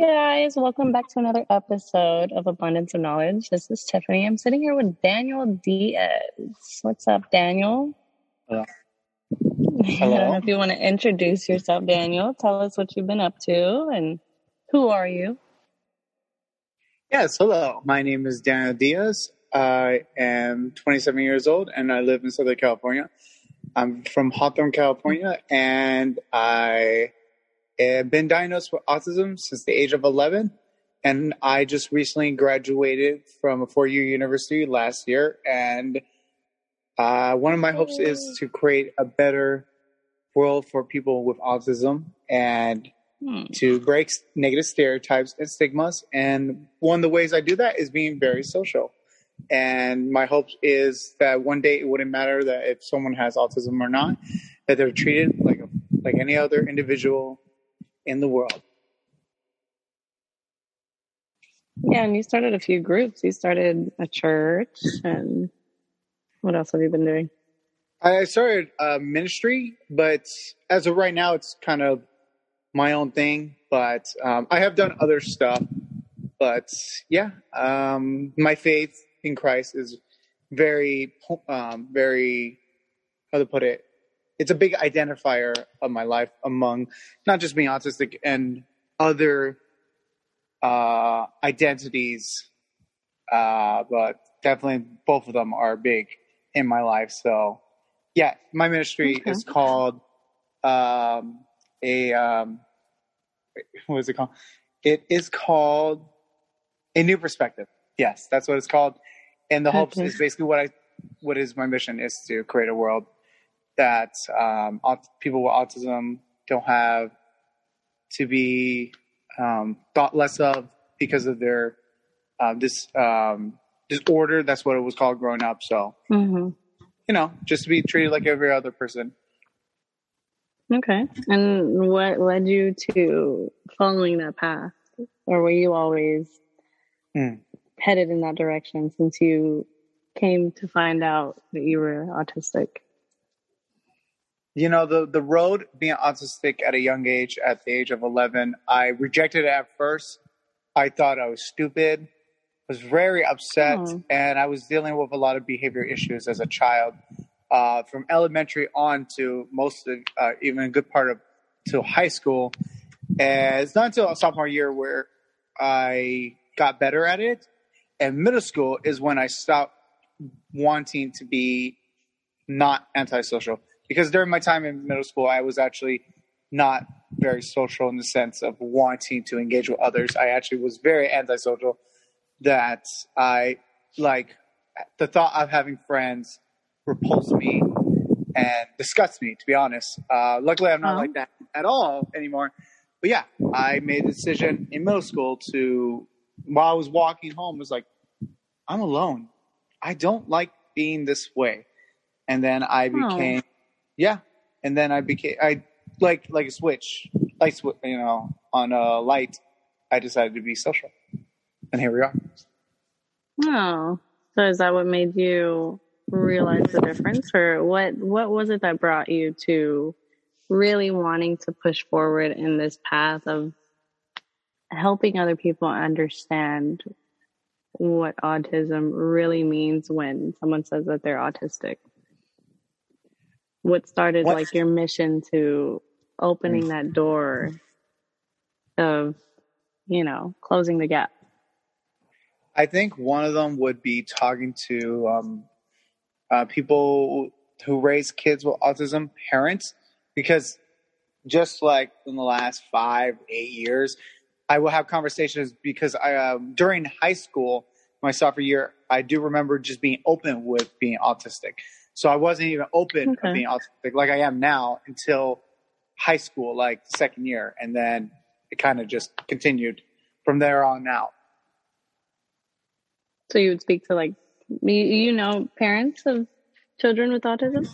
guys, welcome back to another episode of Abundance of Knowledge. This is Tiffany. I'm sitting here with Daniel Diaz. What's up, Daniel? Hello. Hello. if you want to introduce yourself, Daniel, tell us what you've been up to and who are you? Yes, hello. My name is Daniel Diaz. I am 27 years old and I live in Southern California. I'm from Hawthorne, California, and I been diagnosed with autism since the age of 11. And I just recently graduated from a four year university last year. And uh, one of my hopes is to create a better world for people with autism and hmm. to break negative stereotypes and stigmas. And one of the ways I do that is being very social. And my hope is that one day it wouldn't matter that if someone has autism or not, that they're treated like a, like any other individual in the world. Yeah, and you started a few groups. You started a church, and what else have you been doing? I started a ministry, but as of right now, it's kind of my own thing. But um, I have done other stuff. But yeah, um, my faith in Christ is very, um, very, how to put it, it's a big identifier of my life among not just being autistic and other uh, identities, uh, but definitely both of them are big in my life. So, yeah, my ministry okay. is called um, a um, what is it called? It is called a new perspective. Yes, that's what it's called. And the hopes is basically what I what is my mission is to create a world that um, people with autism don't have to be um, thought less of because of their uh, this um, disorder. That's what it was called growing up. So, mm-hmm. you know, just to be treated like every other person. Okay. And what led you to following that path? Or were you always mm. headed in that direction since you came to find out that you were autistic? You know, the, the road being autistic at a young age, at the age of 11, I rejected it at first. I thought I was stupid, was very upset, oh. and I was dealing with a lot of behavior issues as a child, uh, from elementary on to most of, uh, even a good part of to high school. And it's not until sophomore year where I got better at it. And middle school is when I stopped wanting to be not antisocial because during my time in middle school, I was actually not very social in the sense of wanting to engage with others. I actually was very antisocial. That I like the thought of having friends repulsed me and disgusts me. To be honest, uh, luckily I'm not like that at all anymore. But yeah, I made a decision in middle school to while I was walking home was like, I'm alone. I don't like being this way. And then I became yeah, and then I mm-hmm. became I like like a switch, light you know, on a light. I decided to be social, and here we are. Oh, so is that what made you realize the difference, or what? What was it that brought you to really wanting to push forward in this path of helping other people understand what autism really means when someone says that they're autistic? What started what? like your mission to opening that door of you know closing the gap? I think one of them would be talking to um, uh, people who raise kids with autism parents because just like in the last five eight years i will have conversations because i um, during high school my sophomore year i do remember just being open with being autistic so I wasn't even open okay. of being autistic like I am now until high school, like second year. And then it kind of just continued from there on out. So you would speak to like, you know, parents of children with autism?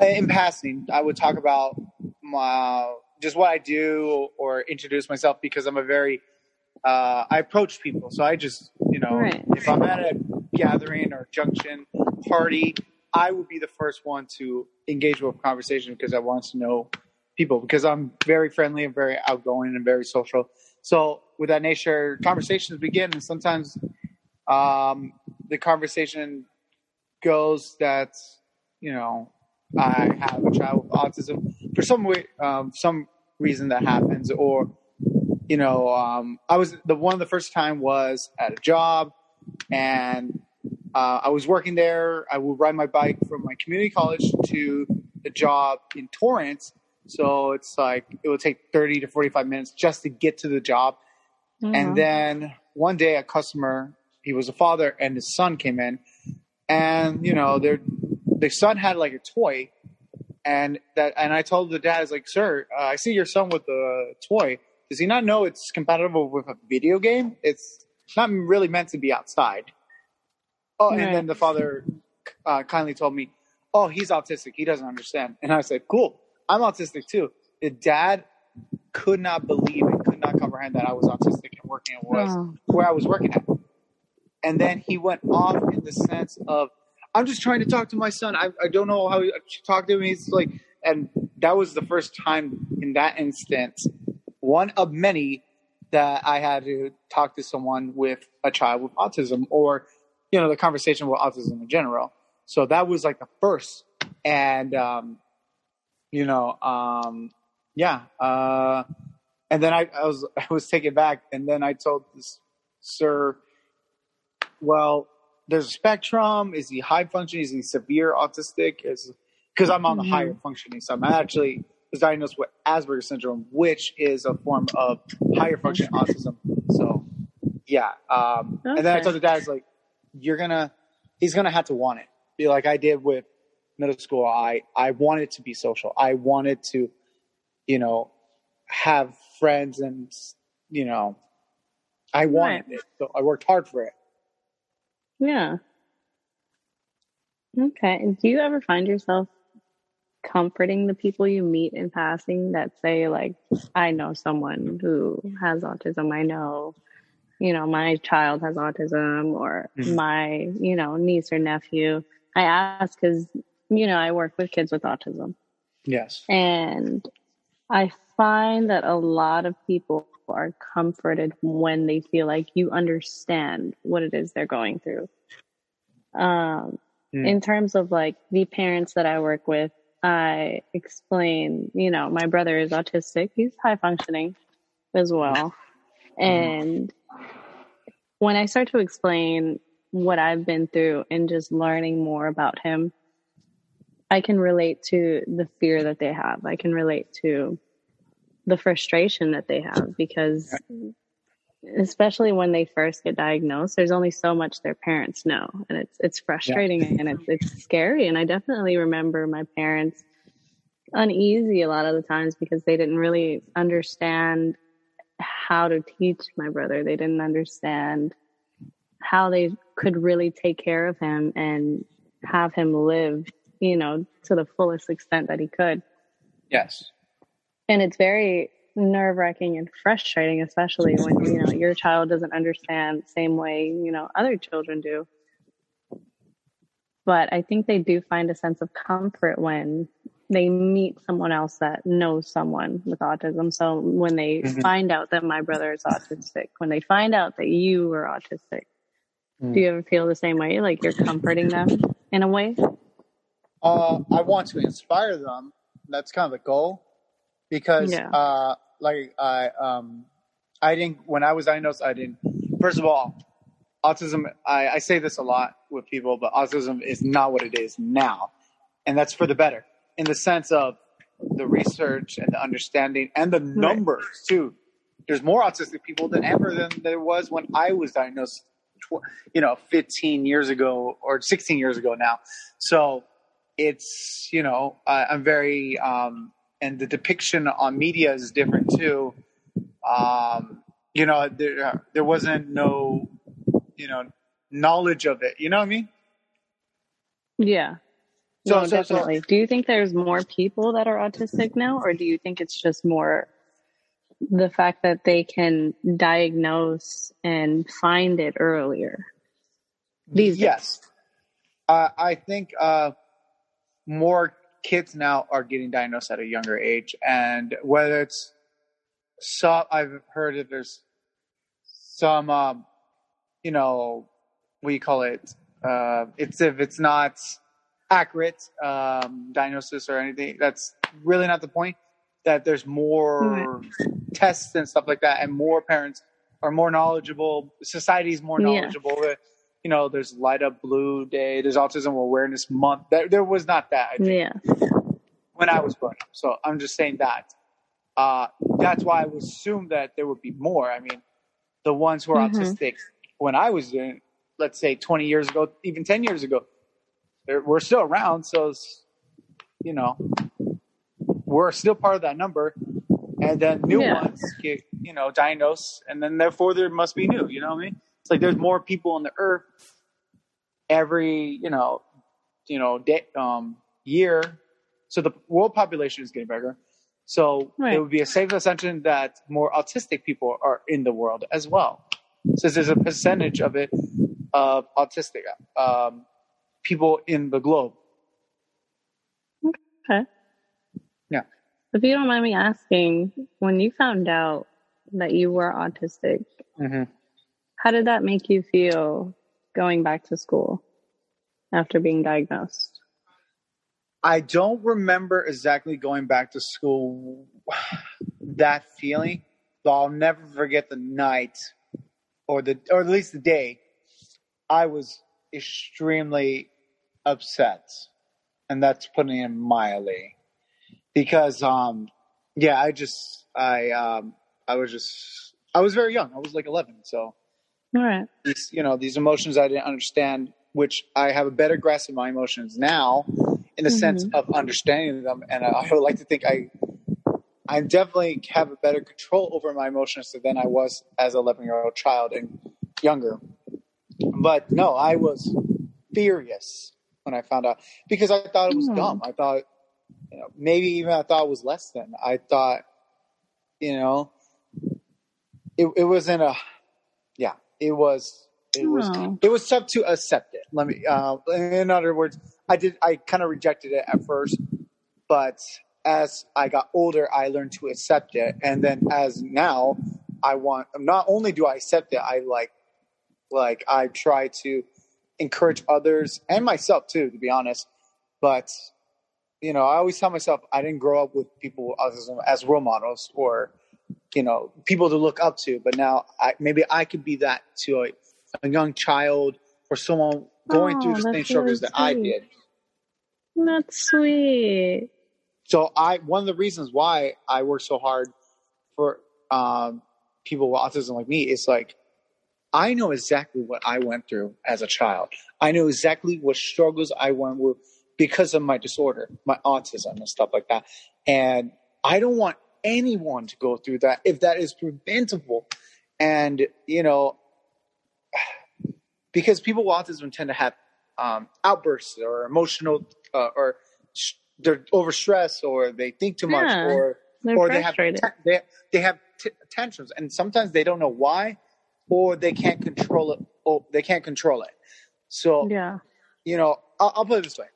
Uh, in passing, I would talk about my, just what I do or introduce myself because I'm a very, uh, I approach people. So I just, you know, right. if I'm at a gathering or junction party, I would be the first one to engage with a conversation because I want to know people because I'm very friendly and very outgoing and very social. So with that nature, conversations begin, and sometimes um, the conversation goes that you know I have a child with autism for some way, um, some reason that happens, or you know, um, I was the one the first time was at a job, and uh, I was working there. I would ride my bike from my community college to the job in Torrance. So it's like it would take 30 to 45 minutes just to get to the job. Mm-hmm. And then one day, a customer, he was a father, and his son came in, and you know, their the son had like a toy, and that, and I told the dad, "I was like, sir, uh, I see your son with the toy. Does he not know it's compatible with a video game? It's not really meant to be outside." Oh, right. and then the father uh, kindly told me, "Oh, he's autistic. He doesn't understand." And I said, "Cool. I'm autistic too." The dad could not believe it, could not comprehend that I was autistic and working at was oh. where I was working at. And then he went off in the sense of, "I'm just trying to talk to my son. I, I don't know how to talk to him." He's like, and that was the first time in that instance, one of many that I had to talk to someone with a child with autism or you know, the conversation with autism in general. So that was like the first. And, um, you know, um, yeah. Uh, and then I, I was, I was taken back. And then I told this sir, well, there's a spectrum. Is he high functioning? Is he severe autistic? Is, cause I'm on the mm-hmm. higher functioning. So I'm actually was diagnosed with Asperger's syndrome, which is a form of higher functioning autism. So yeah. Um, okay. and then I told the dad, like, you're gonna he's gonna have to want it. Be like I did with middle school. I I wanted to be social. I wanted to, you know, have friends and you know, I wanted right. it. So I worked hard for it. Yeah. Okay. Do you ever find yourself comforting the people you meet in passing that say like I know someone who has autism. I know you know, my child has autism or mm-hmm. my, you know, niece or nephew. I ask because, you know, I work with kids with autism. Yes. And I find that a lot of people are comforted when they feel like you understand what it is they're going through. Um, mm. In terms of like the parents that I work with, I explain, you know, my brother is autistic. He's high functioning as well. Mm-hmm. And when I start to explain what I've been through and just learning more about him, I can relate to the fear that they have. I can relate to the frustration that they have because especially when they first get diagnosed, there's only so much their parents know. And it's it's frustrating yeah. and it's it's scary. And I definitely remember my parents uneasy a lot of the times because they didn't really understand how to teach my brother. They didn't understand how they could really take care of him and have him live, you know, to the fullest extent that he could. Yes. And it's very nerve wracking and frustrating, especially when, you know, your child doesn't understand the same way, you know, other children do. But I think they do find a sense of comfort when they meet someone else that knows someone with autism. So when they mm-hmm. find out that my brother is autistic, when they find out that you are autistic, mm. do you ever feel the same way? Like you're comforting them in a way? Uh, I want to inspire them. That's kind of the goal because, yeah. uh, like I, um, I didn't, when I was diagnosed, I didn't, first of all, autism, I, I say this a lot with people, but autism is not what it is now. And that's for the better in the sense of the research and the understanding and the numbers right. too. There's more autistic people than ever than there was when I was diagnosed, you know, 15 years ago or 16 years ago now. So it's, you know, I'm very, um, and the depiction on media is different too. Um, you know, there, there wasn't no, you know, knowledge of it. You know what I mean? Yeah. So, no, so, definitely. So, do you think there's more people that are autistic now, or do you think it's just more the fact that they can diagnose and find it earlier? These yes, uh, I think uh, more kids now are getting diagnosed at a younger age, and whether it's so, I've heard that there's some, um, you know, what do you call it? Uh, it's if it's not accurate um, diagnosis or anything. That's really not the point. That there's more tests and stuff like that, and more parents are more knowledgeable. Society's more knowledgeable. Yeah. You know, there's Light Up Blue Day. There's Autism Awareness Month. There, there was not that. yeah. When I was growing up, so I'm just saying that. Uh, that's why I would assume that there would be more. I mean, the ones who are mm-hmm. autistic when I was doing, let's say, 20 years ago, even 10 years ago, we're still around. So, you know, we're still part of that number. And then new yeah. ones get, you know, diagnosed, and then therefore there must be new. You know what I mean? It's like there's more people on the earth every, you know, you know, day, um, year. So the world population is getting bigger. So right. it would be a safe assumption that more autistic people are in the world as well. Since there's a percentage of it of autistic um, people in the globe. Okay. Yeah. If you don't mind me asking, when you found out that you were autistic, mm-hmm. how did that make you feel going back to school after being diagnosed? I don't remember exactly going back to school that feeling, but I'll never forget the night or the or at least the day I was extremely upset. And that's putting it mildly. Because um yeah, I just I um I was just I was very young. I was like 11, so all right. These, you know, these emotions I didn't understand, which I have a better grasp of my emotions now in the mm-hmm. sense of understanding them. And I, would like to think I, I definitely have a better control over my emotions than I was as an 11 year old child and younger. But no, I was furious when I found out because I thought it was mm. dumb. I thought, you know, maybe even I thought it was less than. I thought, you know, it, it wasn't a, yeah, it was, it was, oh. it was tough to accept it. Let me, uh, in other words, I did. I kind of rejected it at first, but as I got older, I learned to accept it, and then as now, I want. Not only do I accept it, I like, like I try to encourage others and myself too, to be honest. But you know, I always tell myself I didn't grow up with people with autism as role models or you know people to look up to. But now, I, maybe I could be that to a, a young child or someone going oh, through the same struggles that I did. That's sweet. So I one of the reasons why I work so hard for um, people with autism like me is like I know exactly what I went through as a child. I know exactly what struggles I went through because of my disorder, my autism and stuff like that. And I don't want anyone to go through that if that is preventable. And you know, because people with autism tend to have um, outbursts or emotional uh, or sh- they're overstressed or they think too much yeah, or or they have they, they have t- tensions and sometimes they don't know why or they can't control it or they can't control it so yeah you know I'll, I'll put it this way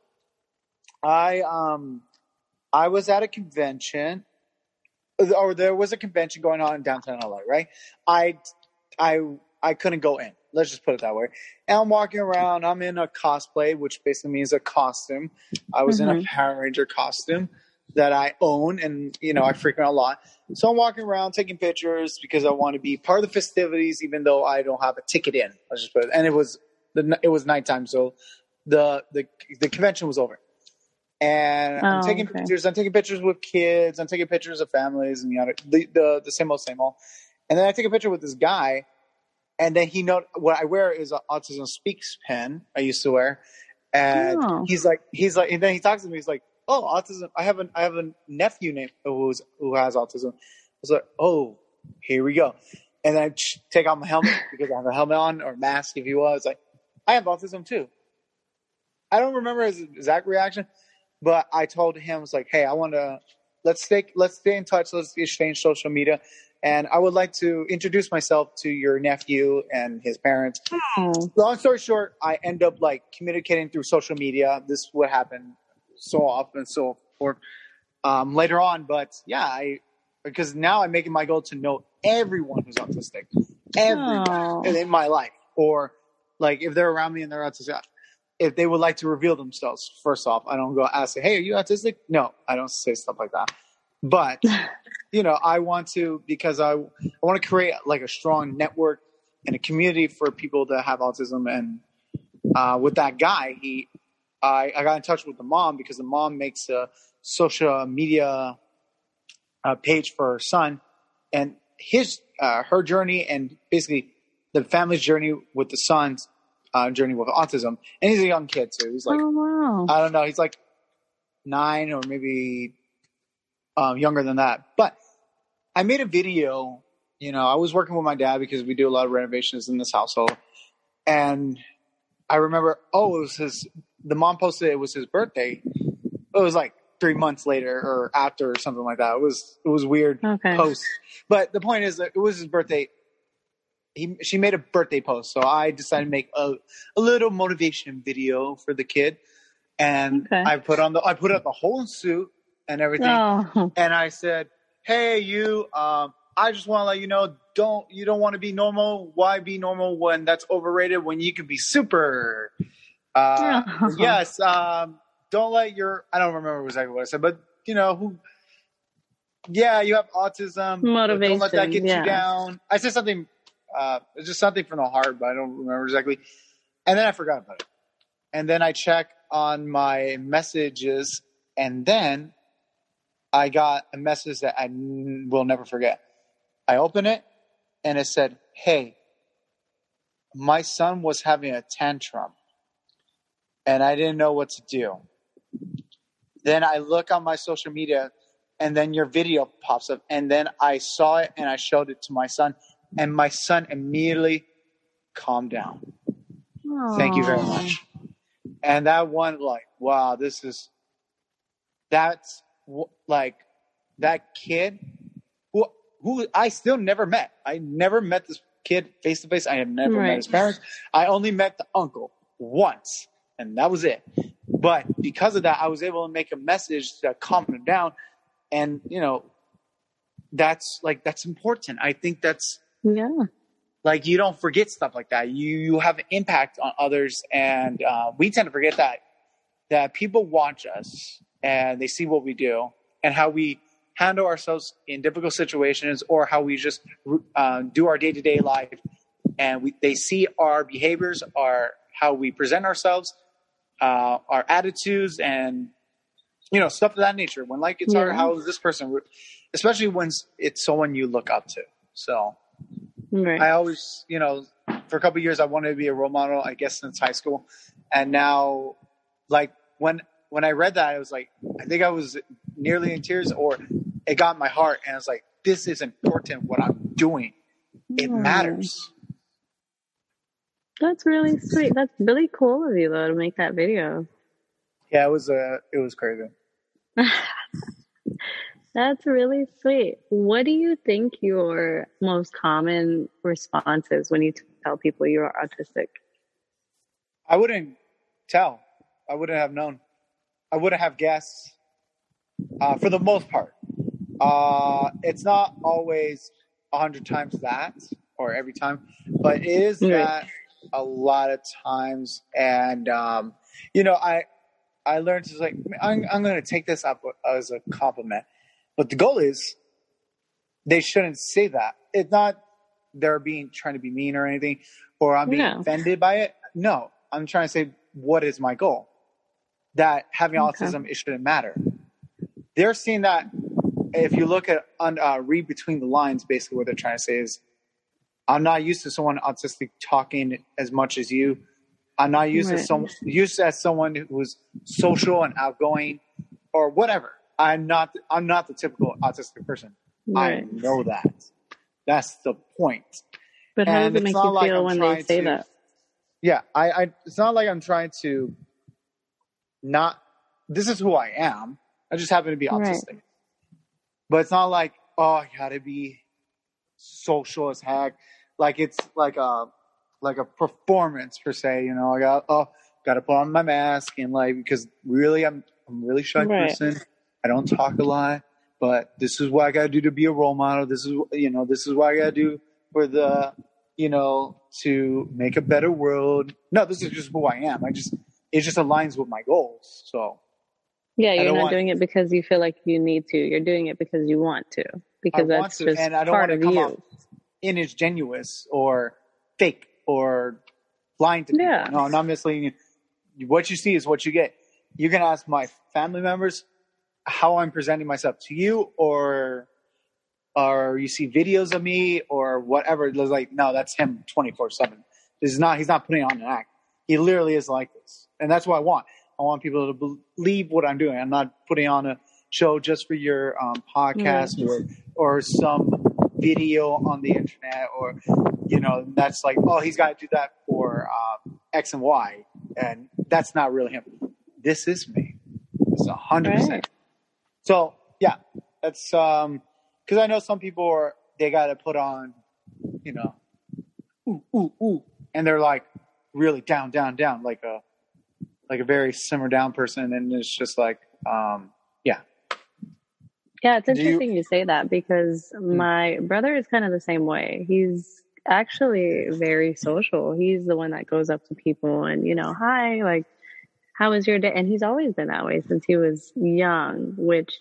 i um i was at a convention or there was a convention going on in downtown la right i i i couldn't go in Let's just put it that way. And I'm walking around. I'm in a cosplay, which basically means a costume. I was mm-hmm. in a mm-hmm. Power Ranger costume that I own, and you know I mm-hmm. frequent a lot. So I'm walking around taking pictures because I want to be part of the festivities, even though I don't have a ticket in. Let's just put it. And it was the it was nighttime, so the the the convention was over. And oh, I'm taking okay. pictures. I'm taking pictures with kids. I'm taking pictures of families, and the the, the same old same old. And then I take a picture with this guy and then he know what I wear is an autism speaks pen I used to wear, and oh. he's like he's like and then he talks to me he's like oh autism I have a I have a nephew named who's who has autism I was like oh here we go and then I take off my helmet because I have a helmet on or mask if you will it's like I have autism too I don't remember his exact reaction but I told him it's like hey I want to let's stay let's stay in touch let's exchange social media and I would like to introduce myself to your nephew and his parents. Oh. Long story short, I end up like communicating through social media. This would happen so off and so forth um, later on. But yeah, I because now I'm making my goal to know everyone who's autistic, everyone Oh. in my life, or like if they're around me and they're autistic, if they would like to reveal themselves. First off, I don't go ask, "Hey, are you autistic?" No, I don't say stuff like that. But you know, I want to because I I want to create like a strong network and a community for people that have autism. And uh, with that guy, he I, I got in touch with the mom because the mom makes a social media uh, page for her son and his uh, her journey and basically the family's journey with the son's uh, journey with autism. And he's a young kid too. He's like oh wow. I don't know. He's like nine or maybe um, younger than that. But I made a video. You know, I was working with my dad because we do a lot of renovations in this household, and I remember. Oh, it was his. The mom posted it was his birthday. It was like three months later or after or something like that. It was it was weird Okay. post. But the point is that it was his birthday. He she made a birthday post, so I decided to make a a little motivation video for the kid, and Okay. I put on the I put up the whole suit and everything, Oh. and I said, "Hey, you, um, I just want to let you know, don't you don't want to be normal? Why be normal when that's overrated? When you can be super." Uh, Oh. Yes, um, don't let your I don't remember exactly what I said, but you know who. Yeah, you have autism. but Don't let that get yeah. you down. I said something. Uh, it's just something from the heart, but I don't remember exactly. And then I forgot about it. And then I check on my messages, and then I got a message that I n- will never forget. I open it, and it said, "Hey, my son was having a tantrum, and I didn't know what to do." Then I look on my social media, and then your video pops up, and then I saw it, and I showed it to my son, and my son immediately calmed down. Thank you very much. And that one, like, wow, this is that's like that kid who who I still never met. I never met this kid face to face. I have never met his parents. I only met the uncle once, and that was it. But because of that, I was able to make a message to calm him down, and you know, that's like that's important. I think that's Yeah. like you don't forget stuff like that you you have an impact on others and uh, we tend to forget that that people watch us and they see what we do and how we handle ourselves in difficult situations or how we just uh, do our day-to-day life and we, they see our behaviors our how we present ourselves uh, our attitudes and you know stuff of that nature when life gets hard Yeah. how is this person especially when it's someone you look up to so Right. I always, you know, for a couple of years, I wanted to be a role model. I guess since high school, and now, like when when I read that, I was like, I think I was nearly in tears, or it got in my heart, and I was like, this is important. What I'm doing, it Aw. matters. That's really sweet. That's really cool of you though to make that video. Yeah, it was uh, it was crazy. That's really sweet. What do you think your most common response is when you tell people you are autistic? I wouldn't tell. I wouldn't have known. I wouldn't have guessed. Uh, for the most part, uh, it's not always a hundred times that or every time, but it is Right. that a lot of times. And um, you know, I I learned to like I'm I'm going to take this up as a compliment, but the goal is they shouldn't say that. It's not they're being trying to be mean or anything, or I'm being No. offended by it. No, I'm trying to say what is my goal. That having Okay. autism it shouldn't matter. They're seeing that if you look at uh, read between the lines, basically what they're trying to say is, I'm not used to someone autistic talking as much as you. I'm not used to Right. some used as someone who's social and outgoing, or whatever. I'm not. I'm not the typical autistic person. Right. I know that. That's the point. But how And does it make you feel I'm when they say to- that? Yeah, I, I. It's not like I'm trying to. Not. This is who I am. I just happen to be Right. autistic. But it's not like oh, I gotta be social as heck. Like it's like a like a performance per se. You know, I got oh, got to put on my mask and like because really I'm I'm a really shy Right. person. I don't talk a lot, but this is what I gotta do to be a role model. This is you know, this is what I gotta do for the you know, to make a better world. No, this is just who I am. I just it just aligns with my goals. So Yeah, you're don't want- doing it because you feel like you need to. You're doing it because you want to. Because want that's to, just and I don't part want of you. off ingenuous or fake or lying to people. Yeah. No, I'm not misleading you. What you see is what you get. You can ask my family members how I'm presenting myself to you, or or you see videos of me or whatever. It's like, no, that's him 24 seven. This is not. He's not putting on an act. He literally is like this, and that's what I want. I want people to believe what I'm doing. I'm not putting on a show just for your um, podcast or or some video on the internet or you know that's like oh he's got to do that for um, X and Y and that's not really him. This is me. It's a hundred Right. percent. So yeah, that's um because I know some people are they got to put on you know ooh ooh ooh and they're like really down down down like a like a very simmer down person and it's just like um yeah it's Do you- Hmm. interesting you, say that because my brother is kind of the same way. He's actually very social. He's the one that goes up to people and, you know, hi, like, how was your day? And he's always been that way since he was young, which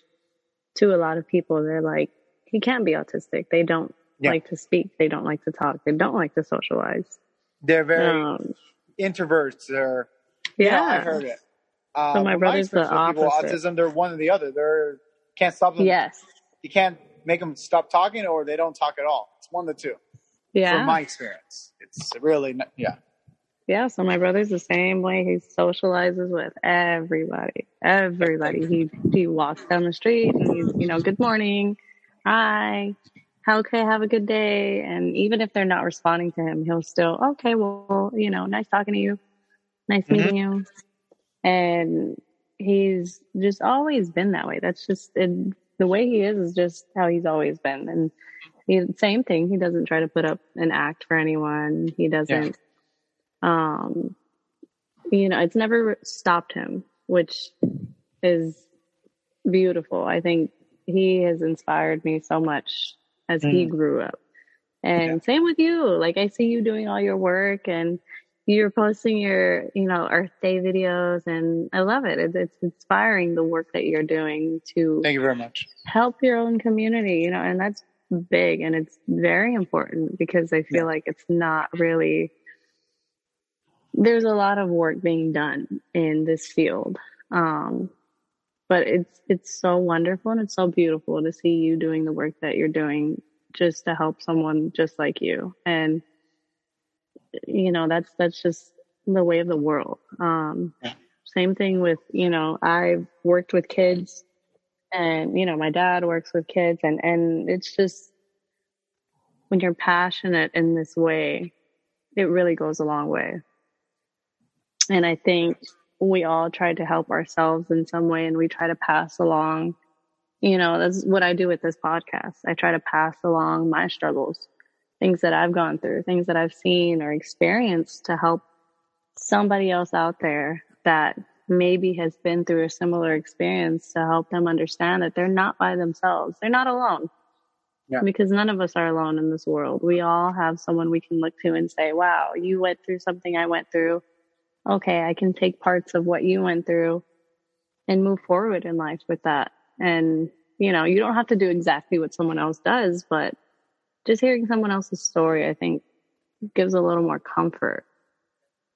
to a lot of people, they're like, he can't be autistic. They don't Yeah. like to speak. They don't like to talk. They don't like to socialize. they're very Um, introverts they're yeah. You know, I heard it. Uh, So my with brother's the with people opposite. autism, they're one or the other. They're can't stop them. Yes. You can't make them stop talking, or they don't talk at all. It's one of the two. Yeah. From my experience, it's really yeah. Yeah, so my brother's the same way. He socializes with everybody. Everybody. He he walks down the street and he's, you know, good morning, hi, how okay, have a good day. And even if they're not responding to him, he'll still, okay, well, you know, nice talking to you, nice Mhm. meeting you. And he's just always been that way. That's just the way he is is just how he's always been. And he, same thing. He doesn't try to put up an act for anyone. He doesn't um you know it's never stopped him which is beautiful i think he has inspired me so much as he Mm. grew up and Yeah. same with you like i see you doing all your work and you're posting your you know earth day videos and i love it it's, it's inspiring the work that you're doing to Thank you very much. help your own community, you know, and that's big and it's very important because I feel Yeah. like it's not really there's a lot of work being done in this field. Um but it's it's so wonderful and it's so beautiful to see you doing the work that you're doing just to help someone just like you. And you know, that's that's just the way of the world. Um Yeah. same thing with, you know, I've worked with kids and you know my dad works with kids and and it's just when you're passionate in this way it really goes a long way and i think we all try to help ourselves in some way and we try to pass along you know that's what i do with this podcast i try to pass along my struggles things that i've gone through things that i've seen or experienced to help somebody else out there that maybe has been through a similar experience to help them understand that they're not by themselves. They're not alone. Yeah. Because none of us are alone in this world. We all have someone we can look to and say, wow, you went through something I went through. Okay, I can take parts of what you went through and move forward in life with that. And, you know, you don't have to do exactly what someone else does, but just hearing someone else's story, I think, gives a little more comfort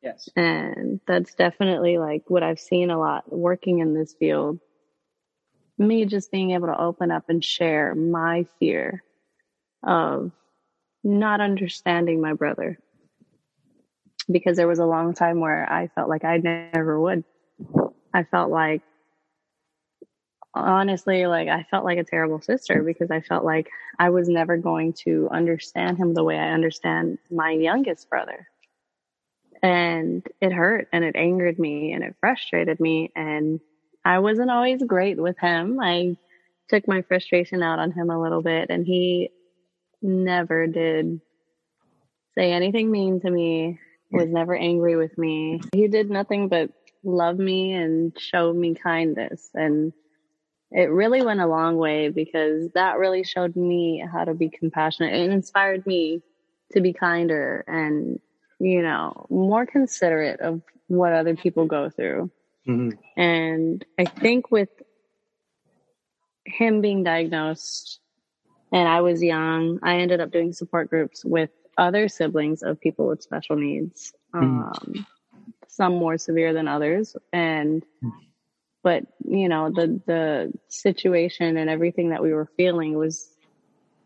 Yes. and that's definitely like what I've seen a lot working in this field. Me just being able to open up and share my fear of not understanding my brother. Because there was a long time where I felt like I never would. I felt like, honestly, like I felt like a terrible sister because I felt like I was never going to understand him the way I understand my youngest brother and it hurt and it angered me and it frustrated me and I wasn't always great with him. I took my frustration out on him a little bit and he never did say anything mean to me, was never angry with me. He did nothing but love me and show me kindness. And it really went a long way because that really showed me how to be compassionate. It inspired me to be kinder and, you know, more considerate of what other people go through. Mm-hmm. And I think with him being diagnosed and I was young, I ended up doing support groups with other siblings of people with special needs, mm. um, some more severe than others. And, but you know, the, the situation and everything that we were feeling was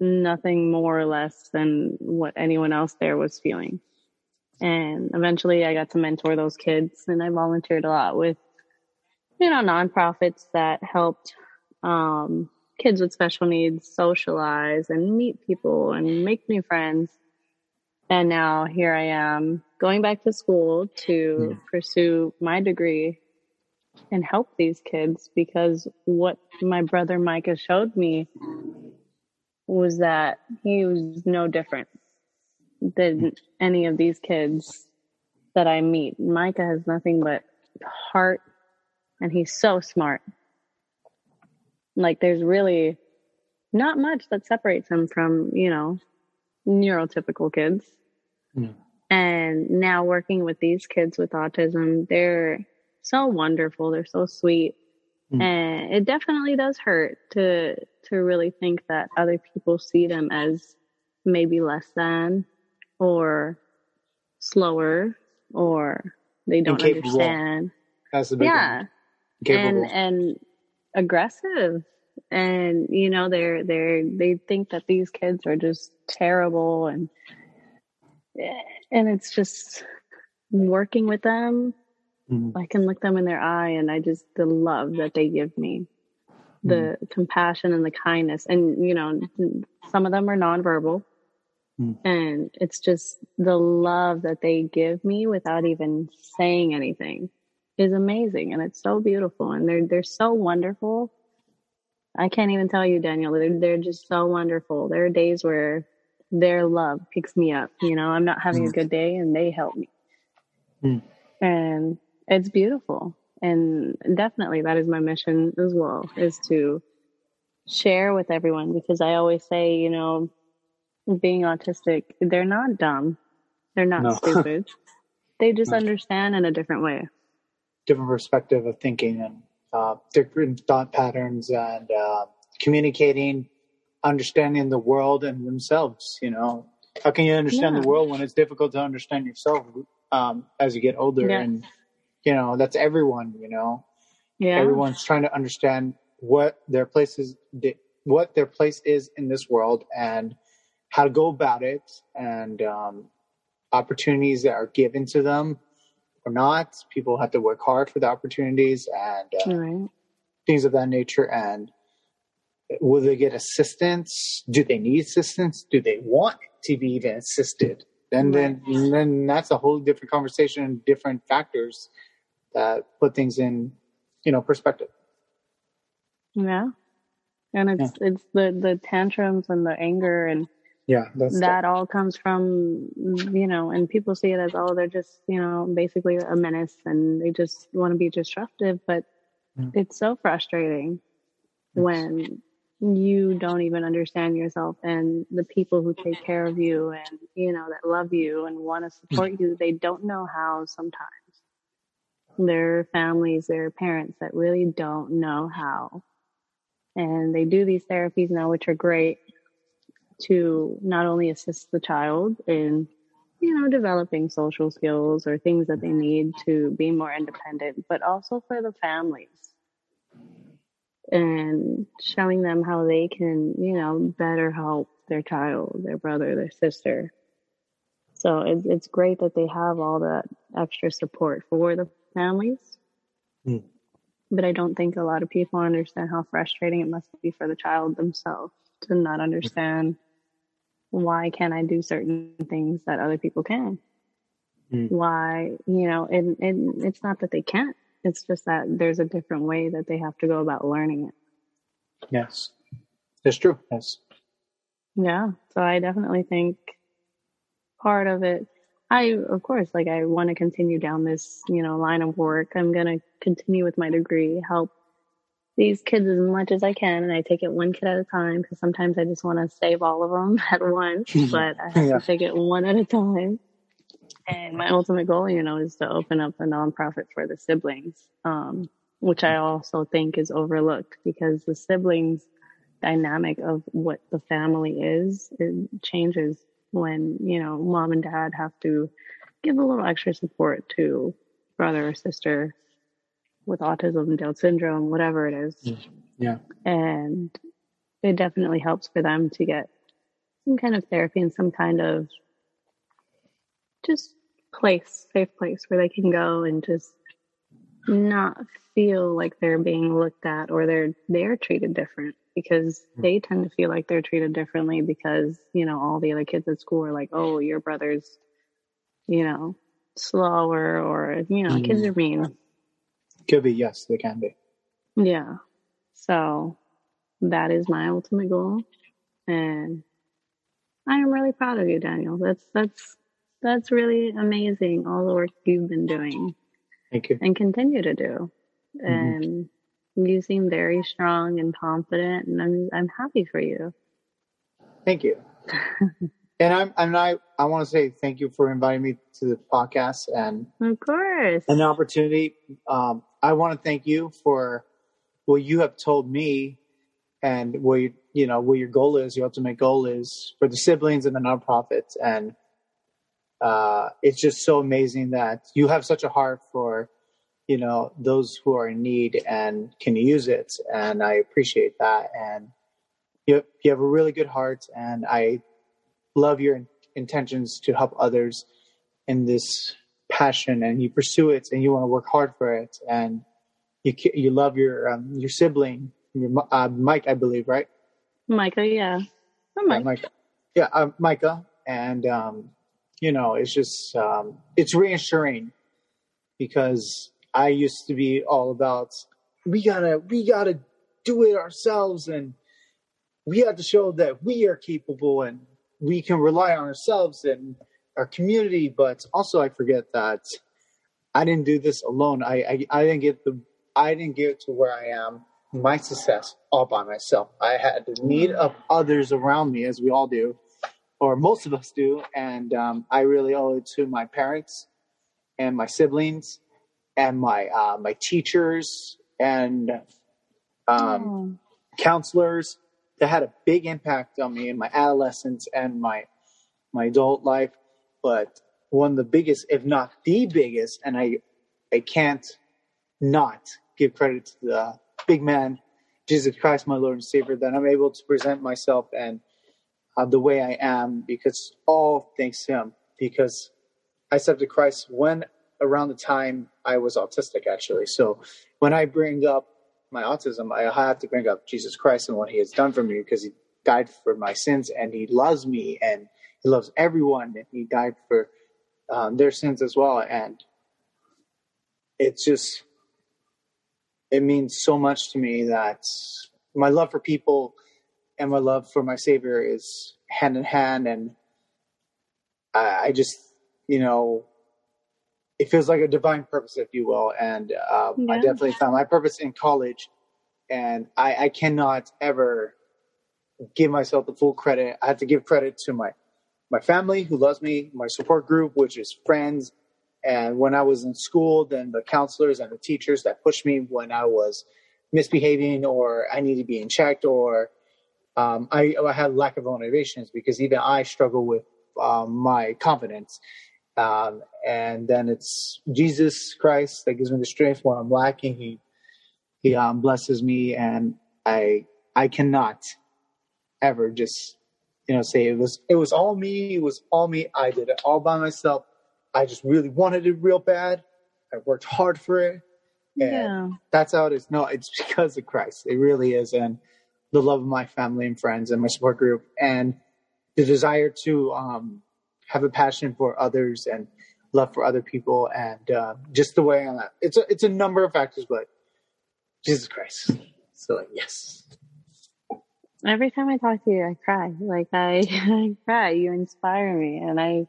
nothing more or less than what anyone else there was feeling. And eventually I got to mentor those kids and I volunteered a lot with, you know, nonprofits that helped, um, kids with special needs socialize and meet people and make new friends. And now here I am going back to school to yeah. pursue my degree and help these kids because what my brother Micah showed me was that he was no different than any of these kids that I meet. Micah has nothing but heart and he's so smart. Like there's really not much that separates him from, you know, neurotypical kids. Mm. And now working with these kids with autism, they're so wonderful. They're so sweet. Mm. And it definitely does hurt to to really think that other people see them as maybe less than or slower or they don't understand. That's the big yeah. And and aggressive and you know they're they're they think that these kids are just terrible and and it's just working with them mm-hmm. i can look them in their eye and i just the love that they give me the mm-hmm. compassion and the kindness and you know some of them are nonverbal mm-hmm. and it's just the love that they give me without even saying anything is amazing and it's so beautiful and they're they're so wonderful I can't even tell you, Daniel. They're, they're just so wonderful. There are days where their love picks me up. You know, I'm not having mm. a good day and they help me. Mm. And it's beautiful. And definitely that is my mission as well, is to share with everyone because I always say, you know, being autistic, they're not dumb. They're not no. stupid. They just no. understand in a different way. Different perspective of thinking and uh, different thought patterns and uh, communicating, understanding the world and themselves. You know, how can you understand yeah. the world when it's difficult to understand yourself um, as you get older? Yes. And you know, that's everyone. You know, yeah. everyone's trying to understand what their place is, what their place is in this world, and how to go about it, and um, opportunities that are given to them or not. People have to work hard for the opportunities and uh, right. things of that nature. And will they get assistance? Do they need assistance? Do they want to be even assisted? Then, right. then, then that's a whole different conversation and different factors that put things in, you know, perspective. Yeah, and it's yeah. it's the the tantrums and the anger and yeah that all comes from you know and people see it as oh they're just you know basically a menace and they just want to be disruptive but mm. it's so frustrating yes. when you don't even understand yourself and the people who take care of you and you know that love you and want to support you they don't know how sometimes their families their parents that really don't know how. And they do these therapies now which are great to not only assist the child in you know developing social skills or things that they need to be more independent but also for the families and showing them how they can you know better help their child their brother their sister. So it's, great that they have all that extra support for the families mm. but i don't think a lot of people understand how frustrating it must be for the child themselves to not understand why can't I do certain things that other people can? Mm. Why, you know, and, and it's not that they can't. It's just that there's a different way that they have to go about learning it. Yes. It's true. Yes. Yeah. So I definitely think part of it I, of course, like I want to continue down this, you know, line of work. I'm going to continue with my degree, help these kids as much as I can. And I take it one kid at a time because sometimes I just want to save all of them at once, but I have Yeah. to take it one at a time. And my ultimate goal, you know, is to open up a nonprofit for the siblings, um, which I also think is overlooked because the siblings dynamic of what the family is, it changes when, you know, mom and dad have to give a little extra support to brother or sister with autism, and Down syndrome, whatever it is. Yeah. And it definitely helps for them to get some kind of therapy and some kind of just place, safe place where they can go and just not feel like they're being looked at or they're they're treated different because they tend to feel like they're treated differently because you know all the other kids at school are like oh your brother's you know slower or you know kids are mean Could be, yes, they can be. yeah so that is my ultimate goal and i am really proud of you daniel that's that's that's really amazing all the work you've been doing Thank you. and continue to do. Mhm. And you seem very strong and confident, and I'm I'm happy for you. Thank you. and I'm and I I want to say thank you for inviting me to the podcast and Of course. an opportunity. Um, I want to thank you for what you have told me and what you, you know what your goal is. Your ultimate goal is for the siblings and the nonprofits, and uh, it's just so amazing that you have such a heart for you know those who are in need and can use it, and I appreciate that. And you you have a really good heart, and I love your intentions to help others in this passion and you pursue it and you want to work hard for it and you you love your um, your sibling your uh, Mike I believe right Micah, yeah. Oh, Mike. Micah yeah uh, Micah and um, you know it's just um, it's reassuring because I used to be all about we gotta we gotta do it ourselves and we have to show that we are capable and we can rely on ourselves and our community. But also i forget that i didn't do this alone. I i, I didn't get the i didn't get to where i am my success all by myself. I had the need of others around me as we all do or most of us do. And um, i really owe it to my parents and my siblings and my uh, my teachers and um, Oh, counselors that had a big impact on me in my adolescence and my my adult life. But one of the biggest if not the biggest and i i can't not give credit to the big man jesus christ my lord and savior that i'm able to present myself and uh, the way i am because all thanks to him. Because i said to christ when around the time i was autistic actually so when i bring up my autism, I have to bring up Jesus Christ and what He has done for me because He died for my sins and He loves me and He loves everyone and He died for um, their sins as well. And it's just, it means so much to me that my love for people and my love for my Savior is hand in hand. And I, I just, you know, it feels like a divine purpose, if you will. And um, I definitely found my purpose in college. And I, I cannot ever give myself the full credit. I have to give credit to my my family who loves me, my support group, which is friends, and when I was in school, then the counselors and the teachers that pushed me when I was misbehaving or I needed to be in checked or um, I, I had lack of motivations because even I struggle with um, my confidence. Um, and then it's Jesus Christ that gives me the strength when I'm lacking. He he um, blesses me, and I I cannot ever just you know say it was it was all me. It was all me. I did it all by myself. I just really wanted it real bad. I worked hard for it. And yeah. that's how it is. No, it's because of Christ. It really is, and the love of my family and friends and my support group, and the desire to um, have a passion for others and love for other people, and uh, just the way I'm. At. It's a it's a number of factors, but Jesus Christ. So yes, Every time I talk to you, I cry. Like I, I cry. You inspire me, and I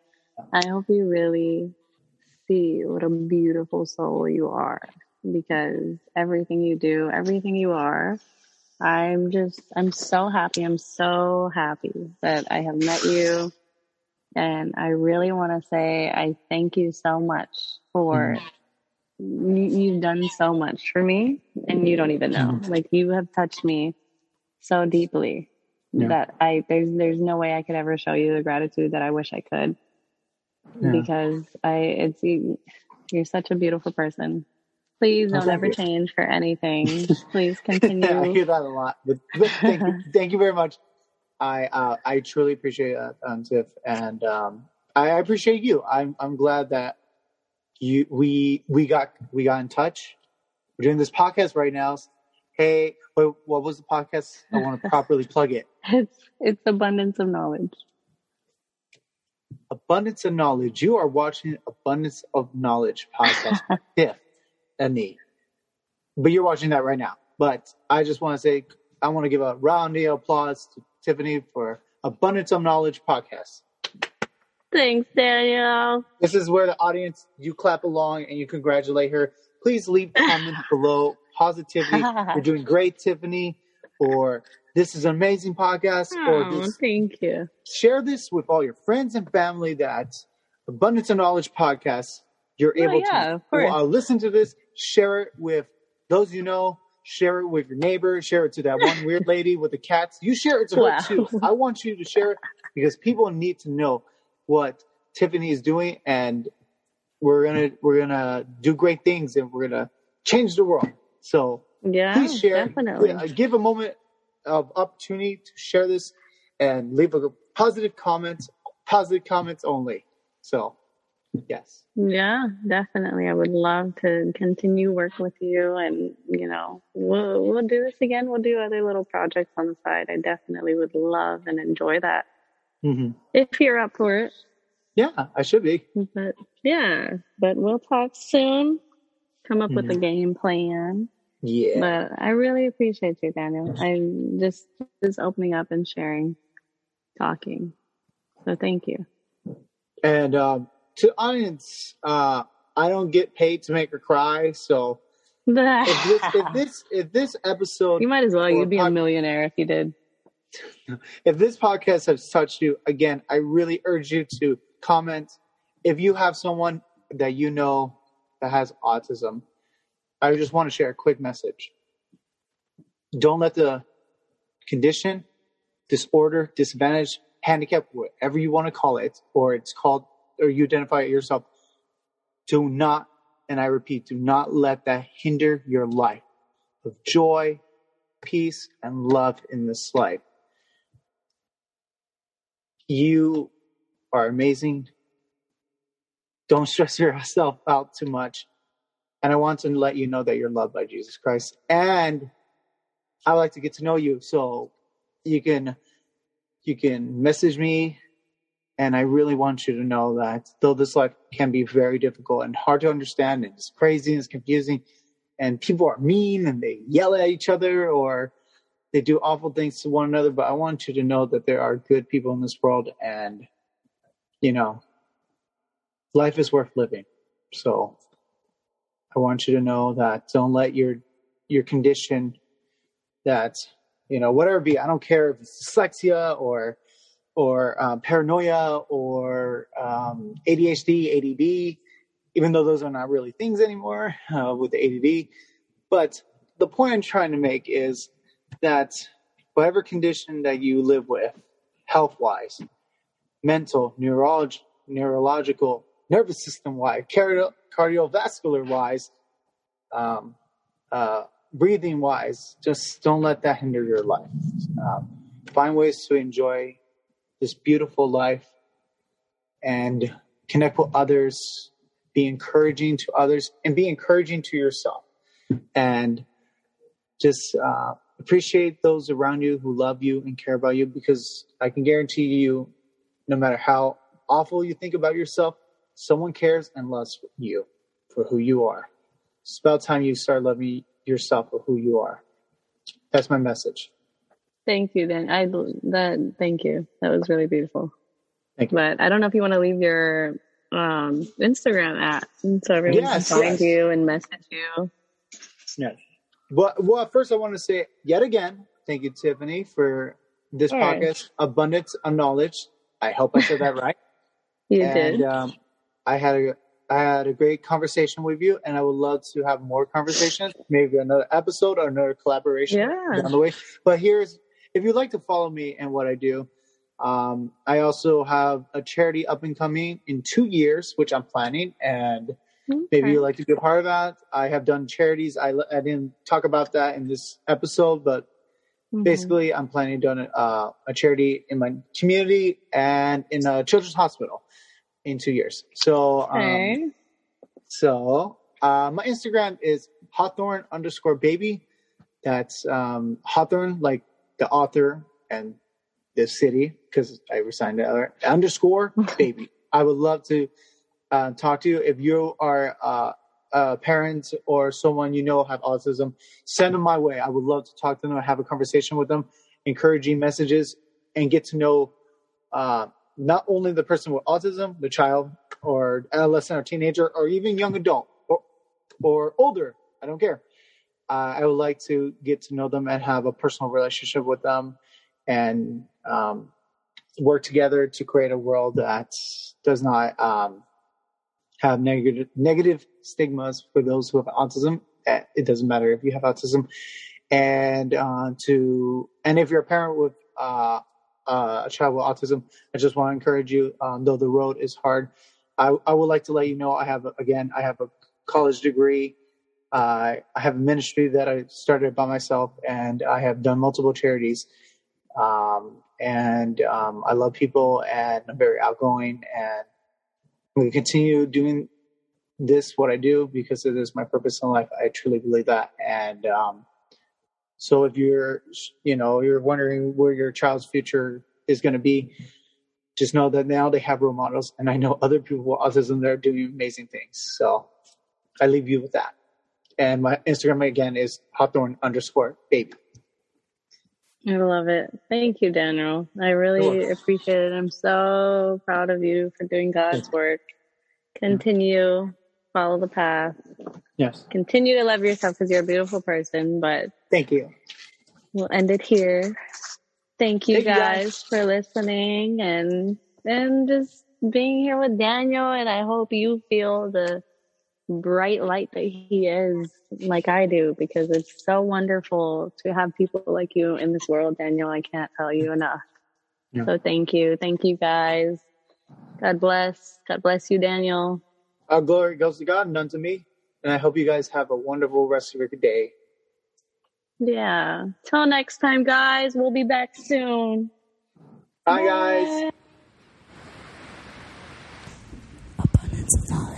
I hope you really see what a beautiful soul you are because everything you do, everything you are, I'm just, I'm so happy. I'm so happy that I have met you. And I really want to say I thank you so much for mm. you, you've done so much for me and you don't even know. Mm. Like you have touched me so deeply Yeah. that I there's there's no way I could ever show you the gratitude that I wish I could Yeah. because I it's you, you're such a beautiful person. Please don't ever you. change for anything. Please continue. I hear that a lot. But, but thank thank you very much. I uh, I truly appreciate that, um, Tiff, and um, I appreciate you. I'm I'm glad that you we we got we got in touch. We're doing this podcast right now. Hey, wait, what was the podcast? I want to properly plug it. It's it's abundance of knowledge. Abundance of Knowledge. You are watching Abundance of Knowledge podcast with Tiff and me. But you're watching that right now. But I just want to say, I want to give a round of applause to Tiffany for Abundance of Knowledge podcast. Thanks, Daniel. This is where the audience, you clap along and you congratulate her. Please leave comments below. Positivity. You're doing great, Tiffany. Or this is an amazing podcast. Or Oh, this thank you. share this with all your friends and family that abundance of knowledge podcast you're Oh, able yeah, to uh, listen to this share it with those you know share it with your neighbor share it to that one weird lady with the cats. You share it to Wow. her too. I want you to share it because people need to know what tiffany is doing and we're gonna we're gonna do great things and we're gonna change the world. So Yeah, please share. definitely. Uh, give a moment of opportunity to share this and leave a positive comment positive comments only. So yes Yeah, definitely. I would love to continue work with you, and you know, we'll we'll do this again. We'll do other little projects on the side. I definitely would love and enjoy that hmm if you're up for it. yeah i should be But yeah, but we'll talk soon. Come up with a game plan. yeah But I really appreciate you, Daniel. I'm just just opening up and sharing, talking. So thank you. and um to audience uh i don't get paid to make her cry so if this if this if this episode you might as well. You'd be a millionaire if you did. if this podcast has touched you again i really urge you to comment if you have someone that you know that has autism i just want to share a quick message don't let the condition disorder disadvantage handicap whatever you want to call it or it's called or you identify it yourself do not and i repeat do not let that hinder your life of joy peace and love in this life you are amazing. Don't stress yourself out too much. And I want to let you know that you're loved by Jesus Christ. And I like to get to know you. So you can you can message me and I really want you to know that though this life can be very difficult and hard to understand and it's crazy and it's confusing and people are mean and they yell at each other or they do awful things to one another, but I want you to know that there are good people in this world and, you know, life is worth living. So I want you to know that don't let your, your condition that, you know, whatever be, I don't care if it's dyslexia or, or um, paranoia or um, ADHD, ADD, even though those are not really things anymore uh, with the ADD. But the point I'm trying to make is that whatever condition that you live with, health wise, mental, neurolog- neurological, nervous system wise, cardio- cardiovascular wise, um, uh, breathing wise, just don't let that hinder your life. Um, find ways to enjoy this beautiful life and connect with others, be encouraging to others, and be encouraging to yourself. And just uh, appreciate those around you who love you and care about you because I can guarantee you, no matter how awful you think about yourself, someone cares and loves you for who you are. It's about time you start loving yourself for who you are. That's my message. Thank you, Dan. I that. Thank you. That was really beautiful. Thank you. But I don't know if you want to leave your um, Instagram at so everyone Yes, can find yes. you and message you. Yes. Well, well, first I want to say yet again, thank you, Tiffany, for this podcast, Abundance of Knowledge. I hope I said that right. You and did. um, I had a I had a great conversation with you, and I would love to have more conversations, maybe another episode or another collaboration Yeah. down the way. But here's if you'd like to follow me and what I do. Um, I also have a charity up and coming in two years, which I'm planning, and maybe you'd like to be a part of that. I have done charities. I, I didn't talk about that in this episode, but Mhm. basically i'm planning to do uh, a charity in my community and in a children's hospital in two years so um, so uh, my instagram is hawthorne underscore baby that's um, hawthorne like the author and the city because i resigned the other underscore baby. I would love to uh, talk to you. If you are uh, a parent or someone you know have autism send them my way. I would love to talk to them and have a conversation with them encouraging messages and get to know uh, not only the person with autism the child or adolescent or teenager or even young adult or, or older i don't care uh, i would like to get to know them and have a personal relationship with them and um, work together to create a world that does not um, have negative negative stigmas for those who have autism. Uh, It doesn't matter if you have autism, and uh, to and if you're a parent with uh, uh, a child with autism, I just want to encourage you. Um, though the road is hard, I, I would like to let you know I have again I have a college degree. Uh, I have a ministry that I started by myself, and I have done multiple charities. Um, and um, I love people, and I'm very outgoing, and we continue doing this what I do because it is my purpose in life. I truly believe that. And um, so if you're you know you're wondering where your child's future is going to be, just know that now they have role models, and I know other people with autism that are doing amazing things. So I leave you with that. And my Instagram again is Hawthorne underscore baby. I love it. Thank you, Daniel. I really appreciate it. I'm so proud of you for doing God's work. Continue, follow the path. Yes. Continue to love yourself because you're a beautiful person, but Thank you. we'll end it here. Thank you Thank you, guys guys. for listening and and just being here with Daniel and I hope you feel the bright light that he is like I do because it's so wonderful to have people like you in this world, Daniel. I can't tell you enough. Yeah. So thank you. Thank you guys. God bless. God bless you, Daniel. Our glory goes to God, and none to me. And I hope you guys have a wonderful rest of your day. Yeah. Till next time, guys. We'll be back soon. Bye, guys. Abundance of knowledge.